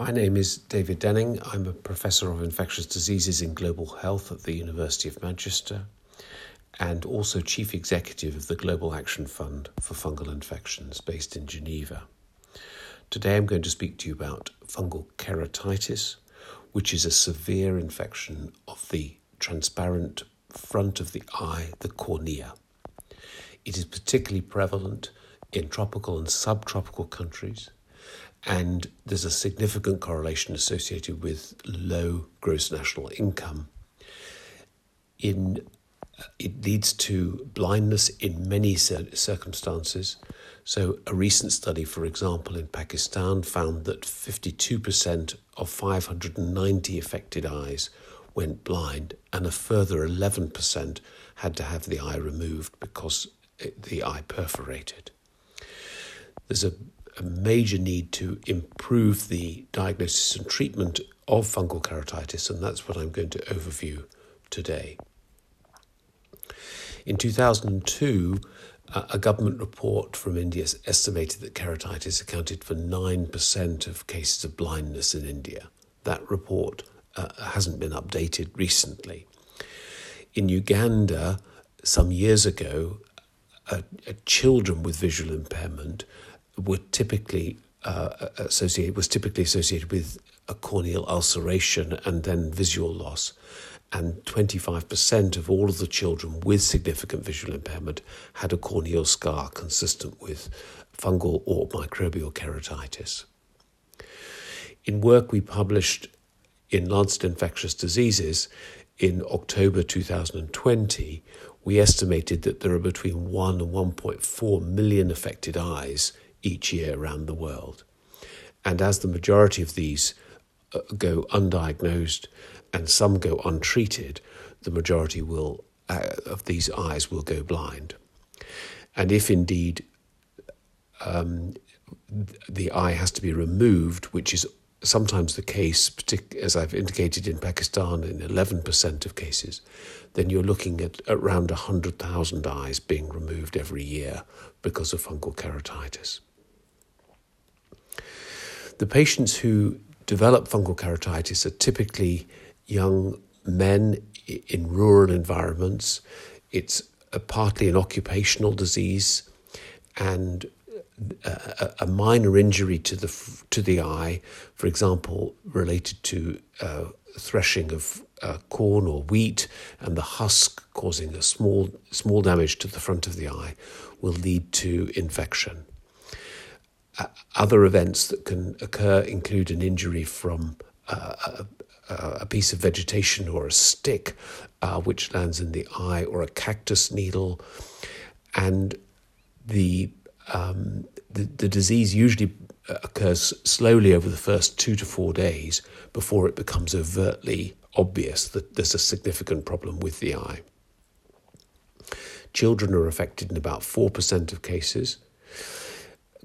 My name is David Denning. I'm a professor of infectious diseases in global health at the University of Manchester and also chief executive of the Global Action Fund for Fungal Infections based in Geneva. Today I'm going to speak to you about fungal keratitis, which is a severe infection of the transparent front of the eye, the cornea. It is particularly prevalent in tropical and subtropical countries and there's a significant correlation associated with low gross national income. In uh, it leads to blindness in many circumstances. So, a recent study, for example, in Pakistan found that 52% of 590 affected eyes went blind, and a further 11% had to have the eye removed because uh, the eye perforated. There's a a major need to improve the diagnosis and treatment of fungal keratitis, and that's what I'm going to overview today. In 2002, a government report from India estimated that keratitis accounted for 9% of cases of blindness in India. That report uh, hasn't been updated recently. In Uganda, some years ago, uh, children with visual impairment were typically uh, associated was typically associated with a corneal ulceration and then visual loss. And 25% of all of the children with significant visual impairment had a corneal scar consistent with fungal or microbial keratitis. In work we published in Lancet Infectious Diseases in October 2020, we estimated that there are between 1 and 1.4 million affected eyes each year around the world. And as the majority of these uh, go undiagnosed and some go untreated, the majority will uh, of these eyes will go blind. And if indeed um, the eye has to be removed, which is sometimes the case, as I've indicated in Pakistan in 11% of cases, then you're looking at around 100,000 eyes being removed every year because of fungal keratitis. The patients who develop fungal keratitis are typically young men in rural environments. It's partly an occupational disease and a, a, minor injury to the to the eye, for example, related to uh, threshing of uh, corn or wheat, and the husk causing a small small damage to the front of the eye, will lead to infection. Uh, other events that can occur include an injury from uh, a, a, piece of vegetation or a stick uh, which lands in the eye or a cactus needle. And the, um, the, the disease usually occurs slowly over the first two to four days before it becomes overtly obvious that there's a significant problem with the eye. Children are affected in about 4% of cases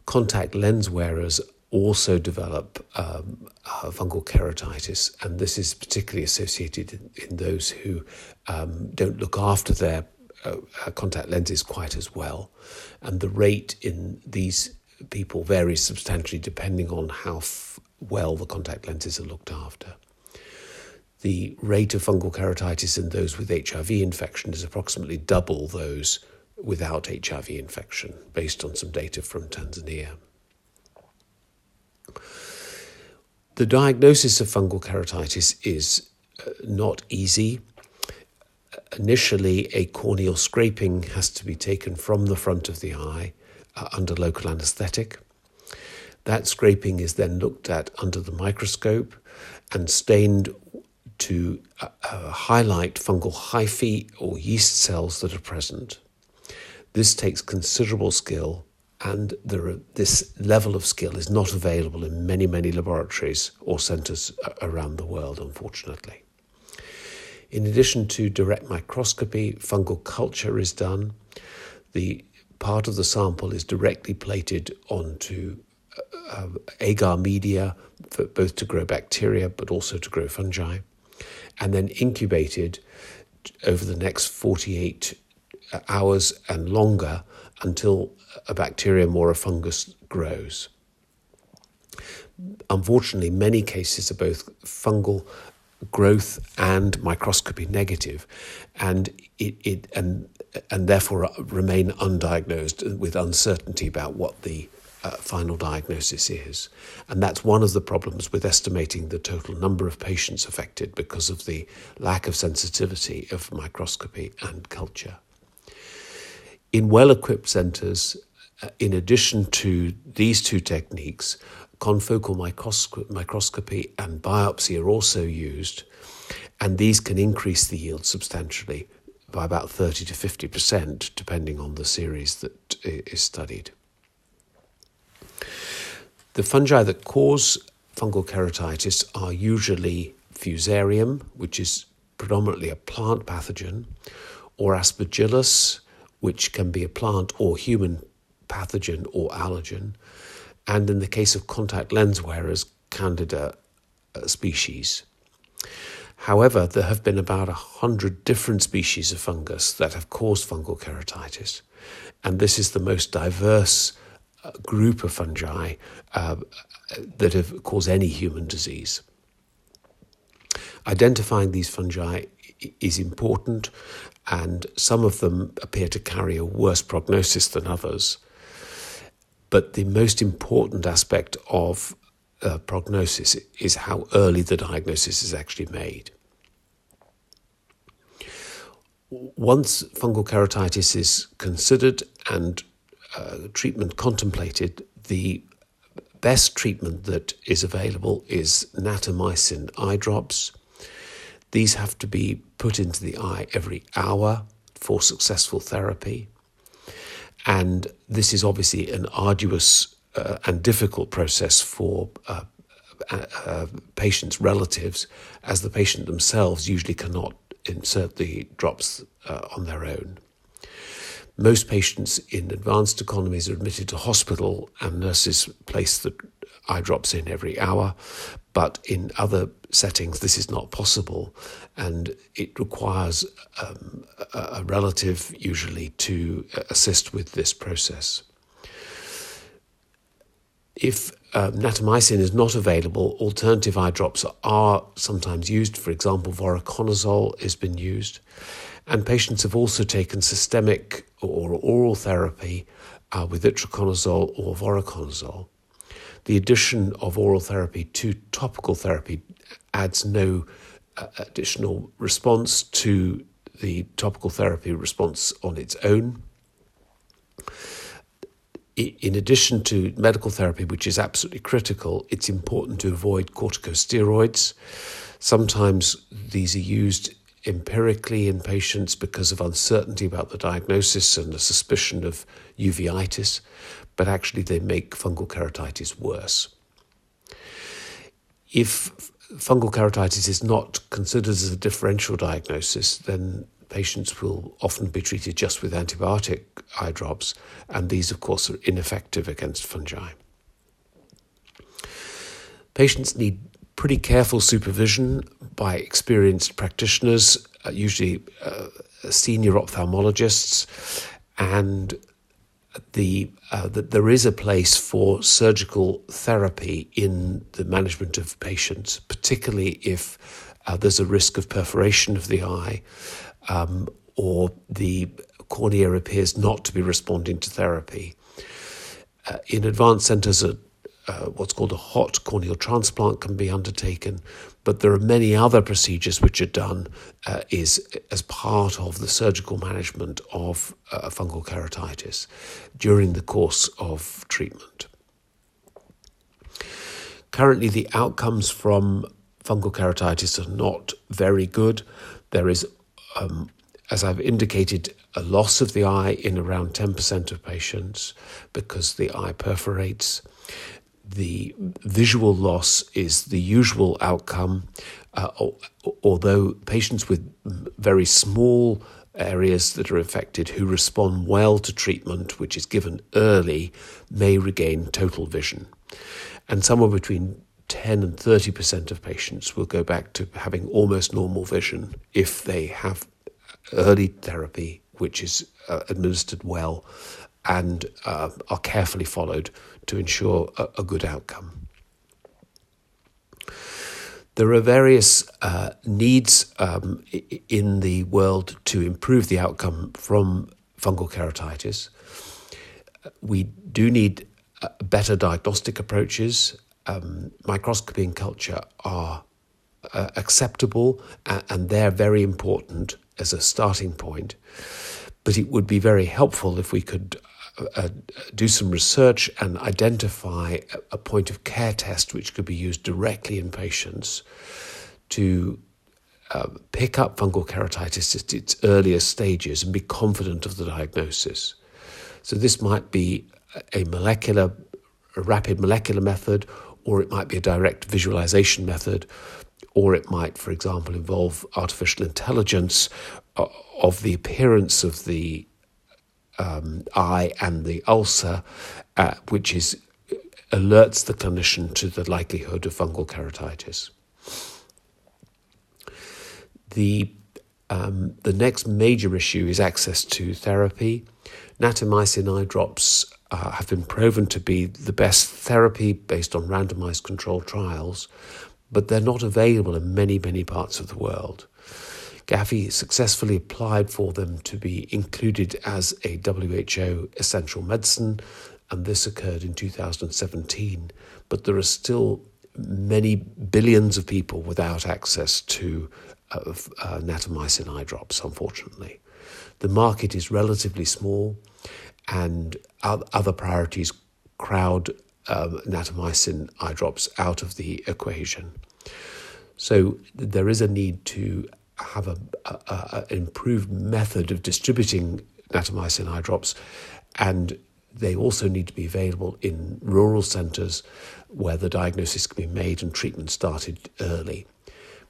contact lens wearers also develop um, uh, fungal keratitis, and this is particularly associated in, in those who um, don't look after their uh, uh, contact lenses quite as well. And the rate in these people varies substantially depending on how f- well the contact lenses are looked after. The rate of fungal keratitis in those with HIV infection is approximately double those without HIV infection, based on some data from Tanzania. The diagnosis of fungal keratitis is uh, not easy. Initially, a corneal scraping has to be taken from the front of the eye uh, under local anesthetic. That scraping is then looked at under the microscope and stained to uh, uh highlight fungal hyphae or yeast cells that are present. This takes considerable skill, and are, this level of skill is not available in many, many laboratories or centres around the world, unfortunately. In addition to direct microscopy, fungal culture is done. The part of the sample is directly plated onto uh, agar media, for both to grow bacteria but also to grow fungi, and then incubated over the next 48 hours and longer until a bacterium or a fungus grows. unfortunately, many cases are both fungal growth and microscopy negative, and it, it and and therefore remain undiagnosed with uncertainty about what the uh, final diagnosis is. And that's one of the problems with estimating the total number of patients affected because of the lack of sensitivity of microscopy and culture. In well equipped centres, uh, in addition to these two techniques, confocal microscopy and biopsy are also used, and these can increase the yield substantially by about 30 to 50%, depending on the series that is studied. The fungi that cause fungal keratitis are usually Fusarium, which is predominantly a plant pathogen, or Aspergillus, which can be a plant or human pathogen or allergen, and in the case of contact lens wearers, Candida uh, species. However, there have been about a hundred different species of fungus that have caused fungal keratitis, and this is the most diverse uh, group of fungi uh, that have caused any human disease. Identifying these fungi is important, and some of them appear to carry a worse prognosis than others. But the most important aspect of uh, prognosis is how early the diagnosis is actually made. Once fungal keratitis is considered and uh, treatment contemplated, the best treatment that is available is natamycin eye drops. These have to be put into the eye every hour for successful therapy. And this is obviously an arduous uh, and difficult process for uh, uh, uh, patients' relatives, as the patient themselves usually cannot insert the drops uh, on their own. Most patients in advanced economies are admitted to hospital, and nurses place the eye drops in every hour. But in other settings, this is not possible, and it requires um, a, relative usually to assist with this process. If uh, natamycin is not available, alternative eye drops are sometimes used. For example, voriconazole has been used. And patients have also taken systemic or oral therapy uh, with itraconazole or voriconazole. The addition of oral therapy to topical therapy adds no uh, additional response to the topical therapy response on its own. In addition to medical therapy, which is absolutely critical, it's important to avoid corticosteroids. Sometimes these are used empirically in patients because of uncertainty about the diagnosis and a suspicion of uveitis, but actually they make fungal keratitis worse. If fungal keratitis is not considered as a differential diagnosis, then patients will often be treated just with antibiotic eye drops, and these, of course, are ineffective against fungi. Patients need pretty careful supervision by experienced practitioners, uh, usually uh, senior ophthalmologists, and the uh, that there is a place for surgical therapy in the management of patients, particularly if uh, there's a risk of perforation of the eye um, or the cornea appears not to be responding to therapy. Uh, in advanced centres, uh, what's called a hot corneal transplant can be undertaken, but there are many other procedures which are done uh, is as part of the surgical management of uh, fungal keratitis during the course of treatment. Currently, the outcomes from fungal keratitis are not very good. There is, um, as I've indicated, a loss of the eye in around 10% of patients because the eye perforates the visual loss is the usual outcome, uh, although patients with very small areas that are affected who respond well to treatment, which is given early, may regain total vision. And somewhere between 10 and 30% of patients will go back to having almost normal vision if they have early therapy, which is uh, administered well and uh, are carefully followed to ensure a, a good outcome. There are various uh, needs um, in the world to improve the outcome from fungal keratitis. We do need uh, better diagnostic approaches. Um, microscopy and culture are uh, acceptable and they're very important as a starting point. But it would be very helpful if we could uh, uh, do some research and identify a point of care test which could be used directly in patients to uh, pick up fungal keratitis at its earliest stages and be confident of the diagnosis. So, this might be a molecular, a rapid molecular method, or it might be a direct visualization method, or it might, for example, involve artificial intelligence uh, of the appearance of the um, eye and the ulcer, uh, which is alerts the clinician to the likelihood of fungal keratitis. The um, the next major issue is access to therapy. Natamycin eye drops uh, have been proven to be the best therapy based on randomized controlled trials, but they're not available in many, many parts of the world. GAFFI successfully applied for them to be included as a WHO essential medicine, and this occurred in 2017. But there are still many billions of people without access to uh, uh, natamycin eye drops, unfortunately. The market is relatively small, and other priorities crowd um, natamycin eye drops out of the equation. So there is a need to have a, an improved method of distributing natamycin eye drops, and they also need to be available in rural centres where the diagnosis can be made and treatment started early.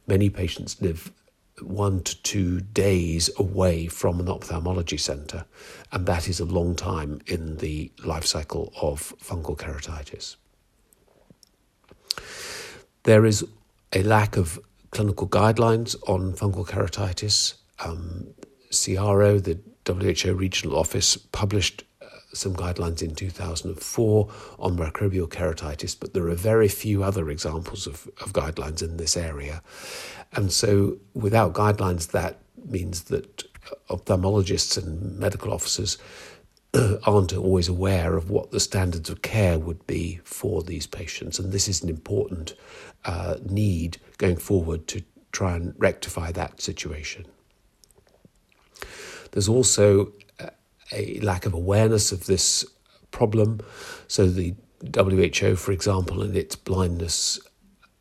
Many patients live one to two days away from an ophthalmology centre, and that is a long time in the life cycle of fungal keratitis. There is a lack of clinical guidelines on fungal keratitis. Um, SEARO, the WHO regional office, published uh, some guidelines in 2004 on microbial keratitis, but there are very few other examples of, of guidelines in this area. And so, without guidelines, that means that ophthalmologists and medical officers aren't always aware of what the standards of care would be for these patients. And this is an important uh, need going forward to try and rectify that situation. There's also a lack of awareness of this problem. So, the WHO, for example, in its blindness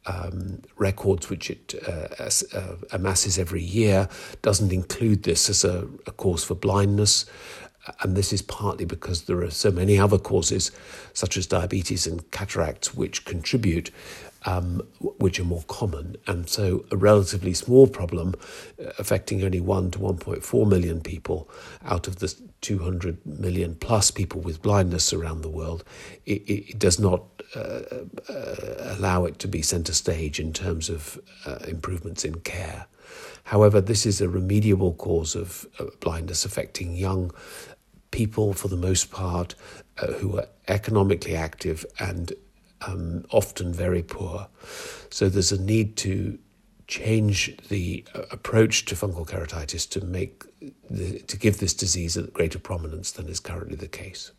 um, records which it uh, uh, amasses every year doesn't include this as a, a, cause for blindness. And this is partly because there are so many other causes, such as diabetes and cataracts, which contribute, um, which are more common. And so, a relatively small problem uh, affecting only 1 to 1.4 million people out of the 200 million plus people with blindness around the world, it, it does not uh, uh, allow it to be centre stage in terms of uh, improvements in care. However, this is a remediable cause of uh, blindness affecting young people for the most part uh, who are economically active and um, often very poor. So there's a need to change the uh, approach to fungal keratitis to make the, to give this disease a greater prominence than is currently the case.